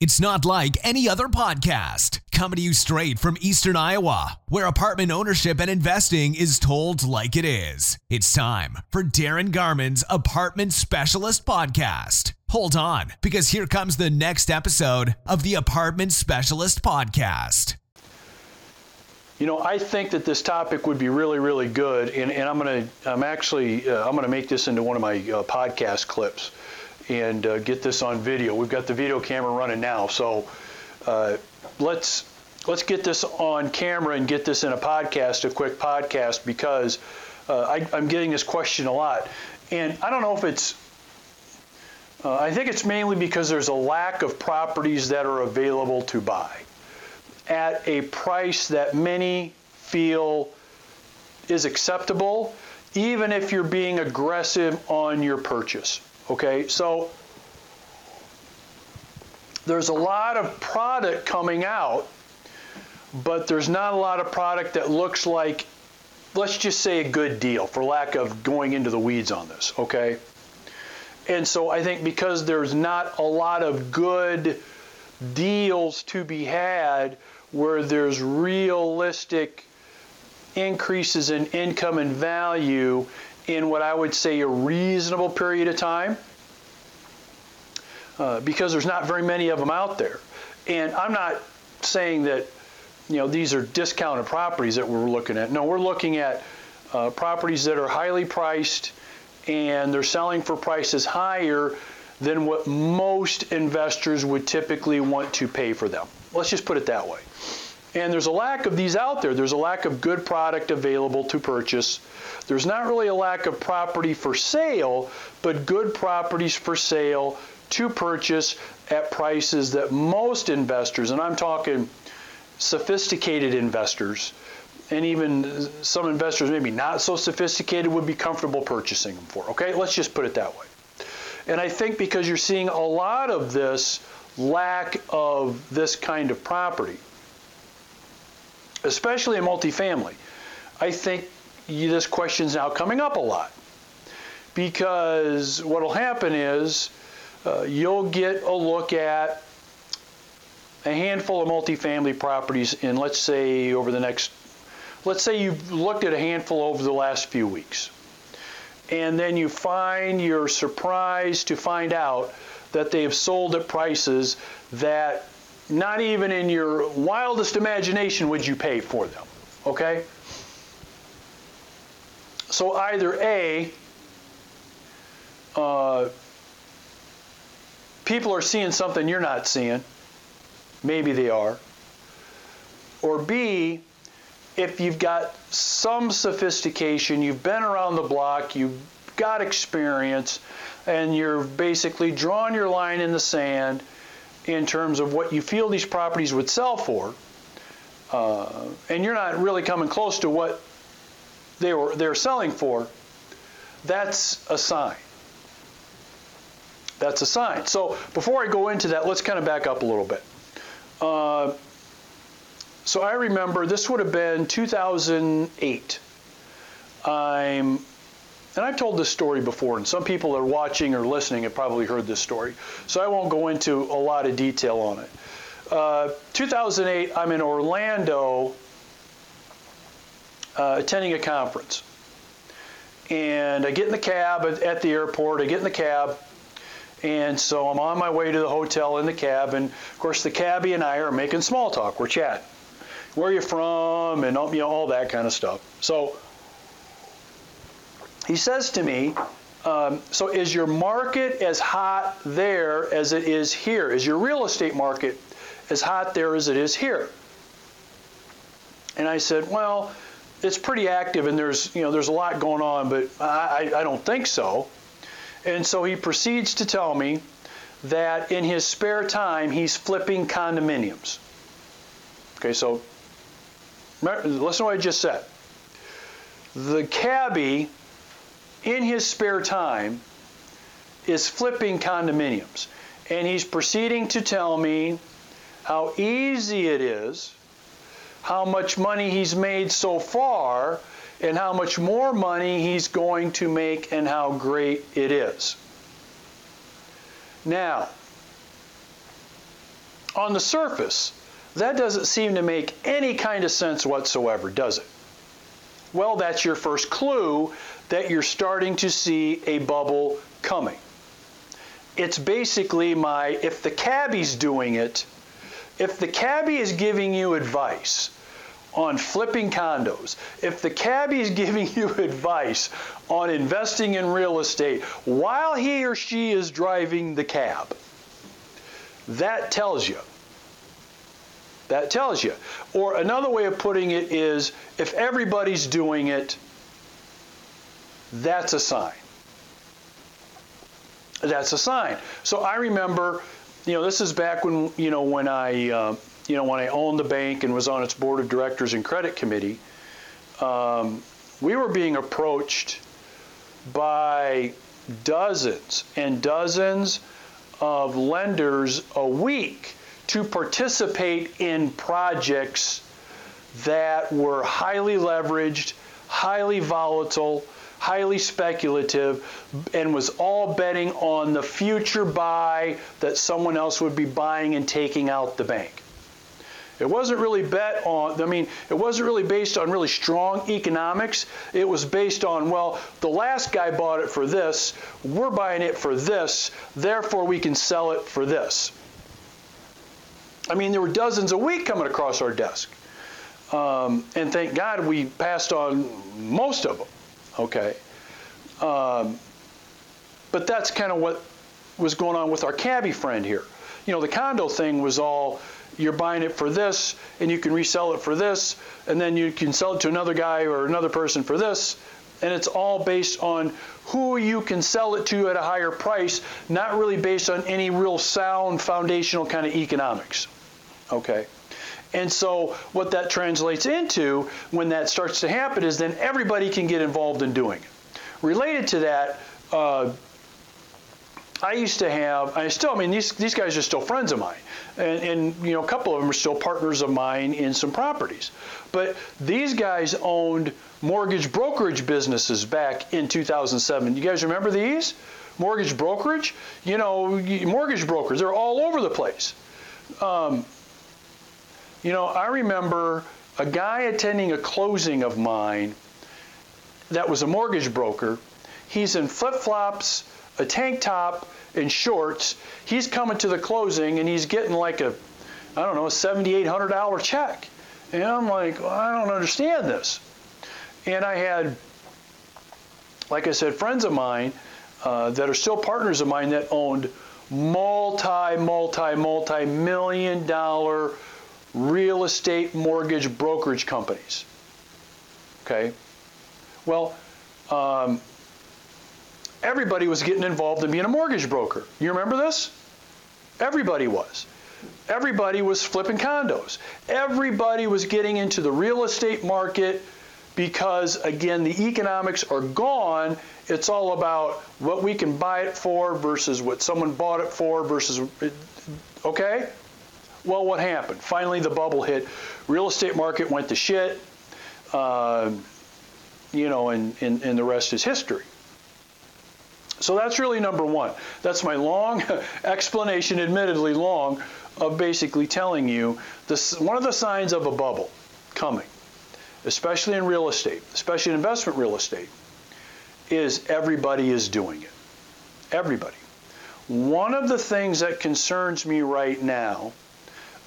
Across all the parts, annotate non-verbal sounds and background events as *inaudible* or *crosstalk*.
It's not like any other podcast. Coming to you straight from Eastern Iowa, where apartment ownership and investing is told like it is. It's time for Darin Garman's Apartment Specialist Podcast. Hold on, because here comes the next episode of the Apartment Specialist Podcast. You know, I think that this topic would be really, really good, and, and I'm gonna, I'm actually, uh, I'm gonna make this into one of my uh, podcast clips and uh, get this on video. We've got the video camera running now, so uh, let's let's get this on camera and get this in a podcast, a quick podcast, because uh, I, am getting this question a lot, and I don't know if it's. Uh, I think it's mainly because there's a lack of properties that are available to buy at a price that many feel is acceptable, even if you're being aggressive on your purchase. Okay, so there's a lot of product coming out, but there's not a lot of product that looks like, let's just say, a good deal, for lack of going into the weeds on this, okay? And so I think because there's not a lot of good deals to be had where there's realistic increases in income and value in what I would say a reasonable period of time uh, because there's not very many of them out there. And I'm not saying that you know these are discounted properties that we're looking at. No, we're looking at uh, properties that are highly priced and they're selling for prices higher than what most investors would typically want to pay for them. Let's just put it that way. And there's a lack of these out there. There's a lack of good product available to purchase. There's not really a lack of property for sale, but good properties for sale to purchase at prices that most investors, and I'm talking sophisticated investors, and even some investors maybe not so sophisticated would be comfortable purchasing them for. Okay, let's just put it that way. And I think because you're seeing a lot of this lack of this kind of property, especially in multifamily, I think this question is now coming up a lot. Because what will happen is uh, you'll get a look at a handful of multifamily properties in, let's say, over the next, let's say you've looked at a handful over the last few weeks. And then you find you're surprised to find out that they've sold at prices that not even in your wildest imagination would you pay for them. Okay? So either A, uh, people are seeing something you're not seeing. Maybe they are. Or B, if you've got some sophistication, you've been around the block, you've got experience, and you're basically drawing your line in the sand in terms of what you feel these properties would sell for, uh, and you're not really coming close to what they were they're selling for, that's a sign. That's a sign. So before I go into that, let's kind of back up a little bit. Uh, so I remember this would have been 2008. I'm, and I've told this story before, and some people that are watching or listening have probably heard this story. So I won't go into a lot of detail on it. Uh, 2008, I'm in Orlando uh, attending a conference. And I get in the cab at, the airport, I get in the cab, and so I'm on my way to the hotel in the cab, and of course the cabbie and I are making small talk. We're chatting. Where are you from? And you know all that kind of stuff. So he says to me, um, "So is your market as hot there as it is here? Is your real estate market as hot there as it is here?" And I said, "Well." It's pretty active, and there's you know there's a lot going on, but I, I don't think so. And so he proceeds to tell me that in his spare time, he's flipping condominiums. Okay, so listen to what I just said. The cabbie, in his spare time, is flipping condominiums. And he's proceeding to tell me how easy it is, how much money he's made so far, and how much more money he's going to make and how great it is. Now, on the surface, that doesn't seem to make any kind of sense whatsoever, does it? Well, that's your first clue that you're starting to see a bubble coming. It's basically my if the cabbie's doing it, if the cabbie is giving you advice on flipping condos, if the cabbie is *laughs* giving you advice on investing in real estate while he or she is driving the cab, that tells you that tells you. Or another way of putting it is if everybody's doing it, that's a sign. That's a sign. So I remember, you know, this is back when, you know, when I, uh, you know, when I owned the bank and was on its board of directors and credit committee, um, we were being approached by dozens and dozens of lenders a week to participate in projects that were highly leveraged, highly volatile, highly speculative, and was all betting on the future buy that someone else would be buying and taking out the bank. It wasn't really bet on, I mean, it wasn't really based on really strong economics. It was based on, well, the last guy bought it for this, we're buying it for this, therefore we can sell it for this. I mean, there were dozens a week coming across our desk. Um, and thank God we passed on most of them, okay? Um, but that's kind of what was going on with our cabbie friend here. You know, the condo thing was all you're buying it for this, and you can resell it for this, and then you can sell it to another guy or another person for this, and it's all based on who you can sell it to at a higher price, not really based on any real sound foundational kind of economics. Okay. And so what that translates into when that starts to happen is then everybody can get involved in doing it. Related to that, uh, I used to have, I still, I mean, these, these guys are still friends of mine. And, and, you know, a couple of them are still partners of mine in some properties. But these guys owned mortgage brokerage businesses back in 2007. You guys remember these? Mortgage brokerage? You know, mortgage brokers, they're all over the place. Um, you know, I remember a guy attending a closing of mine that was a mortgage broker. He's in flip flops, a tank top, and shorts. He's coming to the closing and he's getting like a, I don't know, a $7,800 check. And I'm like, well, I don't understand this. And I had, like I said, friends of mine uh, that are still partners of mine that owned multi, multi, multi million dollar real estate mortgage brokerage companies. Okay? Well, um, everybody was getting involved in being a mortgage broker. You remember this? Everybody was. Everybody was flipping condos. Everybody was getting into the real estate market because, again, the economics are gone. It's all about what we can buy it for versus what someone bought it for versus, okay? Well, what happened? Finally, the bubble hit. Real estate market went to shit. Uh, you know, and, and, and the rest is history. So that's really number one. That's my long *laughs* explanation, admittedly long, of basically telling you this one of the signs of a bubble coming, especially in real estate, especially in investment real estate, is everybody is doing it. Everybody. One of the things that concerns me right now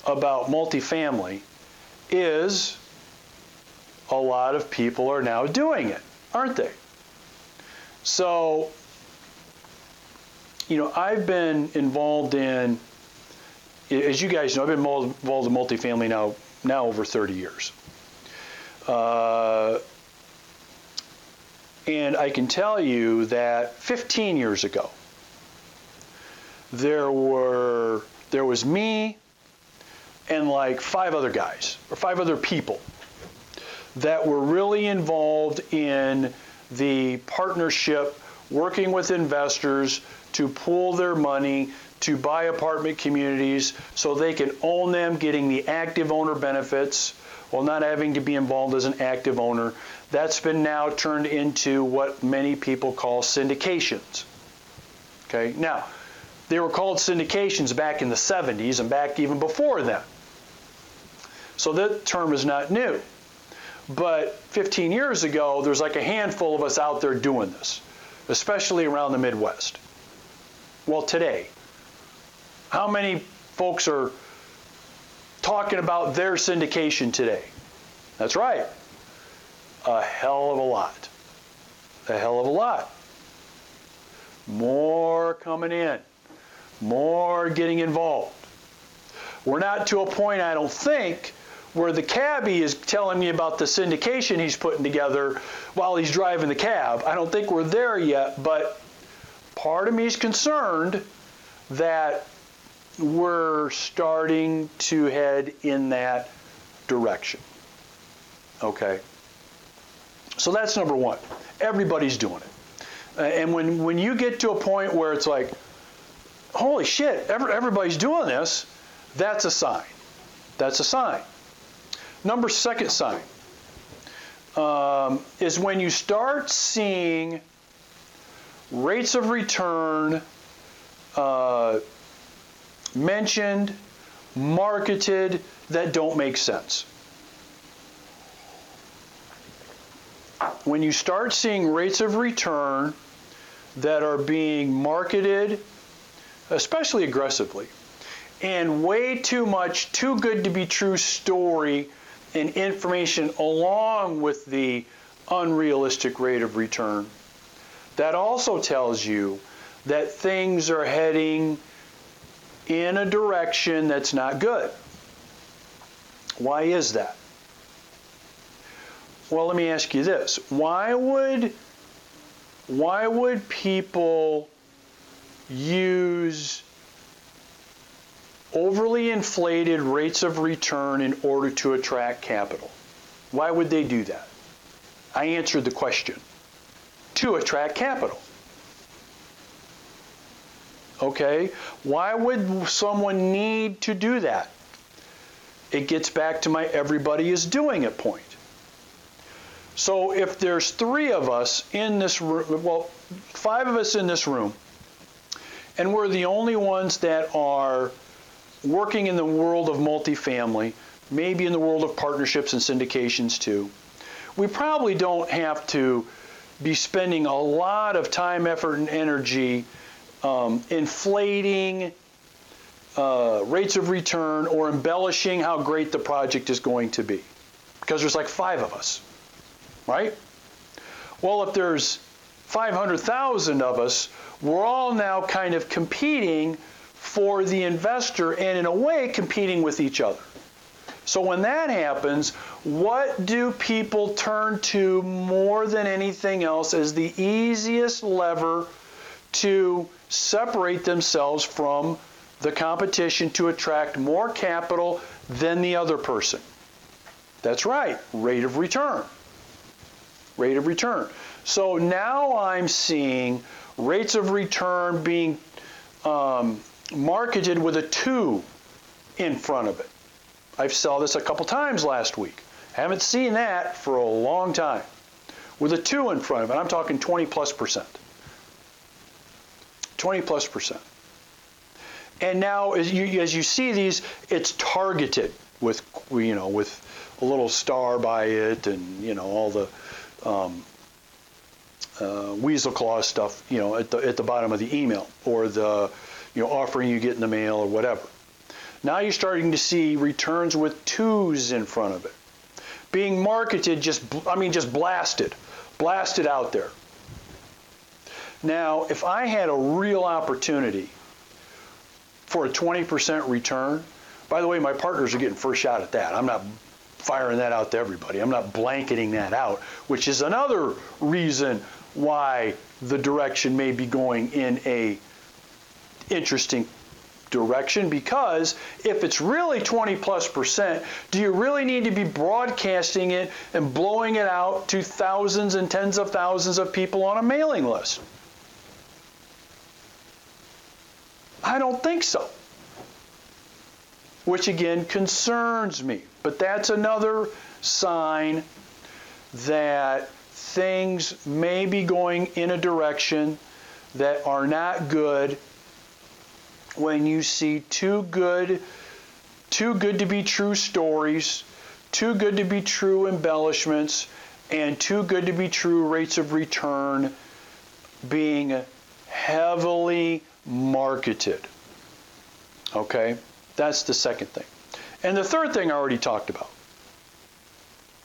about multifamily is a lot of people are now doing it, aren't they? So, you know, I've been involved in, as you guys know, I've been involved in multifamily now now over 30 years. Uh, and I can tell you that 15 years ago, there were there was me, and like five other guys or five other people that were really involved in the partnership working with investors to pool their money to buy apartment communities so they can own them, getting the active owner benefits while not having to be involved as an active owner. That's been now turned into what many people call syndications. Okay, now They were called syndications back in the 70s and back even before then. So that term is not new. But 15 years ago, there's like a handful of us out there doing this, especially around the Midwest. Well, today, how many folks are talking about their syndication today? That's right, a hell of a lot. A hell of a lot. More coming in, more getting involved. We're not to a point, I don't think, where the cabbie is telling me about the syndication he's putting together while he's driving the cab. I don't think we're there yet, but part of me is concerned that we're starting to head in that direction. Okay? So that's number one. Everybody's doing it. Uh, and when, when you get to a point where it's like, holy shit, every, everybody's doing this, that's a sign. That's a sign. Number second sign um, is when you start seeing rates of return uh, mentioned, marketed that don't make sense. When you start seeing rates of return that are being marketed, especially aggressively, and way too much too good to be true story and information along with the unrealistic rate of return. That also tells you that things are heading in a direction that's not good. Why is that? Well, let me ask you this. Why would why would people use overly inflated rates of return in order to attract capital. Why would they do that? I answered the question to attract capital. Okay, why would someone need to do that? It gets back to my everybody is doing it point. So if there's three of us in this room, well, five of us in this room, and we're the only ones that are working in the world of multifamily, maybe in the world of partnerships and syndications too, we probably don't have to be spending a lot of time, effort, and energy um, inflating uh, rates of return or embellishing how great the project is going to be. Because there's like five of us, right? Well, if there's 500,000 of us, we're all now kind of competing for the investor and, in a way, competing with each other. So when that happens, what do people turn to more than anything else as the easiest lever to separate themselves from the competition to attract more capital than the other person? That's right, rate of return. Rate of return. So now I'm seeing rates of return being um, marketed with a 2 in front of it. I've saw this a couple times last week. Haven't seen that for a long time. With a 2 in front of it, I'm talking 20 plus percent. 20 plus percent. And now, as you, as you see these, it's targeted with, you know, with a little star by it and, you know, all the um, uh, weasel claw stuff, you know, at the, at the bottom of the email or the, you know, offering you get in the mail or whatever. Now you're starting to see returns with twos in front of it. Being marketed just, I mean, just blasted, blasted out there. Now, if I had a real opportunity for a 20% return, by the way, my partners are getting first shot at that. I'm not firing that out to everybody. I'm not blanketing that out, which is another reason why the direction may be going in a interesting direction because if it's really 20 plus percent, do you really need to be broadcasting it and blowing it out to thousands and tens of thousands of people on a mailing list? I don't think so. Which again concerns me. But that's another sign that things may be going in a direction that are not good when you see too good, too good to be true stories, too good to be true embellishments, and too good to be true rates of return being heavily marketed. Okay? That's the second thing. And the third thing I already talked about.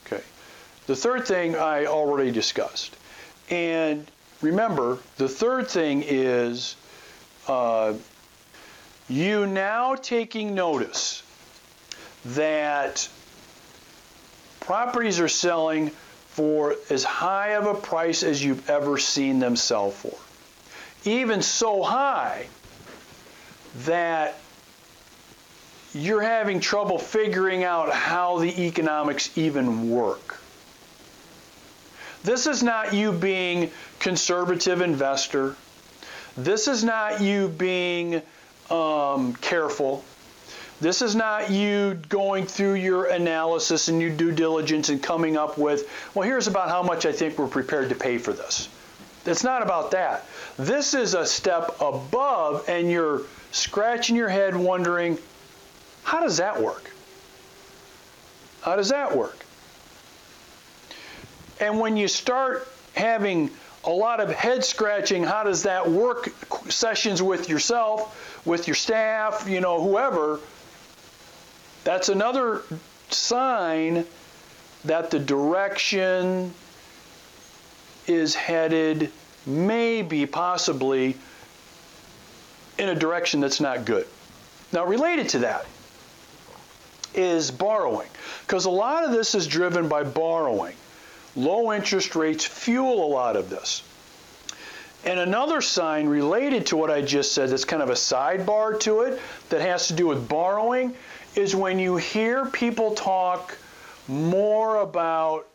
Okay. The third thing I already discussed. And remember, the third thing is uh, you now taking notice that properties are selling for as high of a price as you've ever seen them sell for. Even so high that you're having trouble figuring out how the economics even work. This is not you being conservative investor. This is not you being um, careful. This is not you going through your analysis and your due diligence and coming up with, well, here's about how much I think we're prepared to pay for this. It's not about that. This is a step above, and you're scratching your head wondering, how does that work? How does that work? And when you start having a lot of head scratching, how does that work sessions with yourself, with your staff, you know, whoever, that's another sign that the direction is headed maybe possibly in a direction that's not good. Now related to that, is borrowing. Because a lot of this is driven by borrowing. Low interest rates fuel a lot of this. And another sign related to what I just said that's kind of a sidebar to it that has to do with borrowing is when you hear people talk more about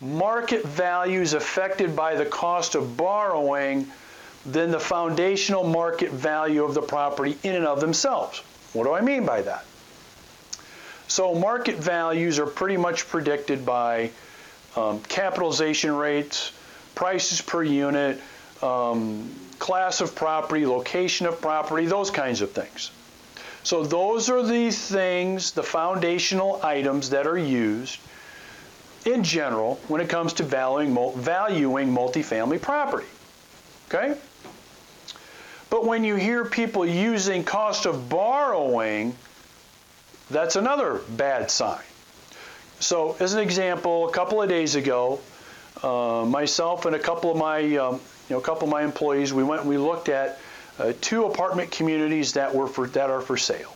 market values affected by the cost of borrowing than the foundational market value of the property in and of themselves. What do I mean by that? So market values are pretty much predicted by um, capitalization rates, prices per unit, um, class of property, location of property, those kinds of things. So those are the things, the foundational items that are used in general when it comes to valuing, valuing multifamily property. Okay? But when you hear people using cost of borrowing that's another bad sign. So, as an example, a couple of days ago, uh, myself and a couple of my, um, you know, a couple of my employees, we went and we looked at uh, two apartment communities that were for that are for sale.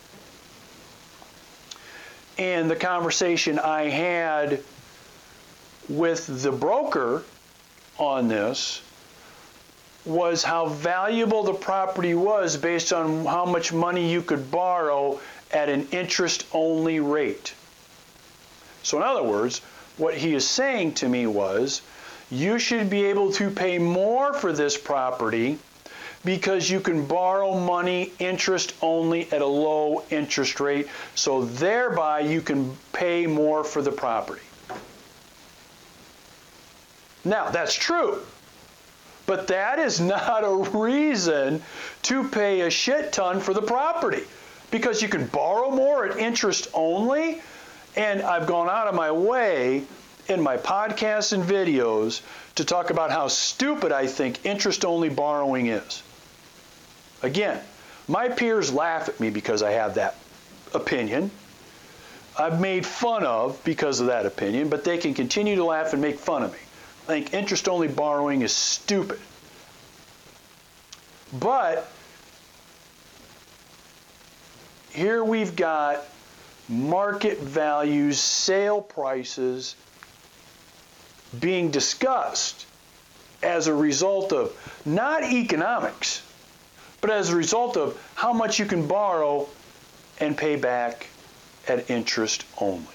And the conversation I had with the broker on this was how valuable the property was based on how much money you could borrow at an interest only rate. So, in other words, what he is saying to me was, you should be able to pay more for this property because you can borrow money interest only at a low interest rate, so thereby you can pay more for the property. Now, that's true. But that is not a reason to pay a shit ton for the property because you can borrow more at interest only. And I've gone out of my way in my podcasts and videos to talk about how stupid I think interest only borrowing is. Again, my peers laugh at me because I have that opinion. I've made fun of because of that opinion, but they can continue to laugh and make fun of me. I think interest only borrowing is stupid. But here we've got market values, sale prices being discussed as a result of not economics, but as a result of how much you can borrow and pay back at interest only.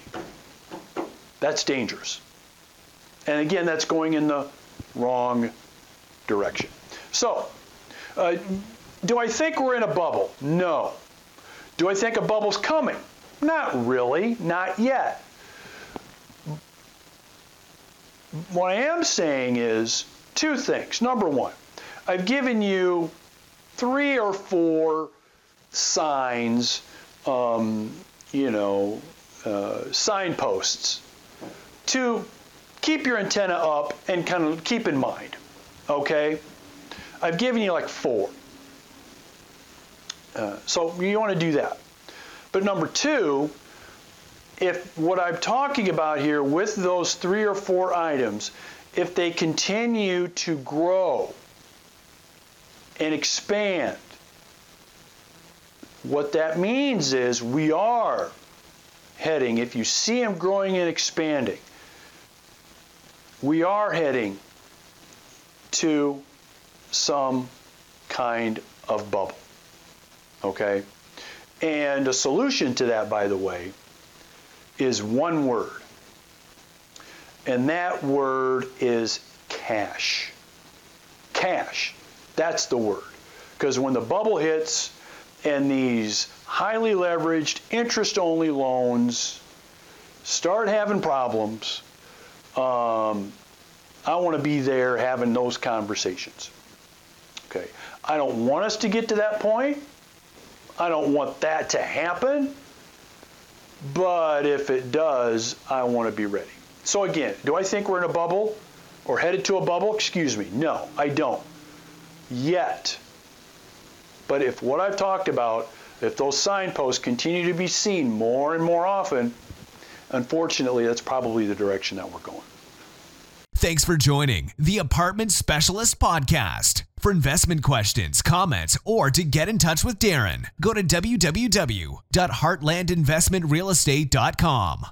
That's dangerous. And again, that's going in the wrong direction. So, uh, do I think we're in a bubble? No. Do I think a bubble's coming? Not really, not yet. What I am saying is two things. Number one, I've given you three or four signs, um, you know, uh, signposts to keep your antenna up and kind of keep in mind. Okay? I've given you like four. Uh, so you want to do that. But number two, if what I'm talking about here with those three or four items, if they continue to grow and expand, what that means is we are heading, if you see them growing and expanding, we are heading to some kind of bubble. Okay? And a solution to that, by the way, is one word. And that word is cash. Cash. That's the word. Because when the bubble hits and these highly leveraged, interest only loans start having problems, um, I want to be there having those conversations. Okay. I don't want us to get to that point. I don't want that to happen. But if it does, I want to be ready. So again, do I think we're in a bubble or headed to a bubble? Excuse me. No, I don't. Yet. But if what I've talked about, if those signposts continue to be seen more and more often, unfortunately, that's probably the direction that we're going. Thanks for joining the Apartment Specialist Podcast. For investment questions, comments, or to get in touch with Darin, go to www.heartlandinvestmentrealestate.com.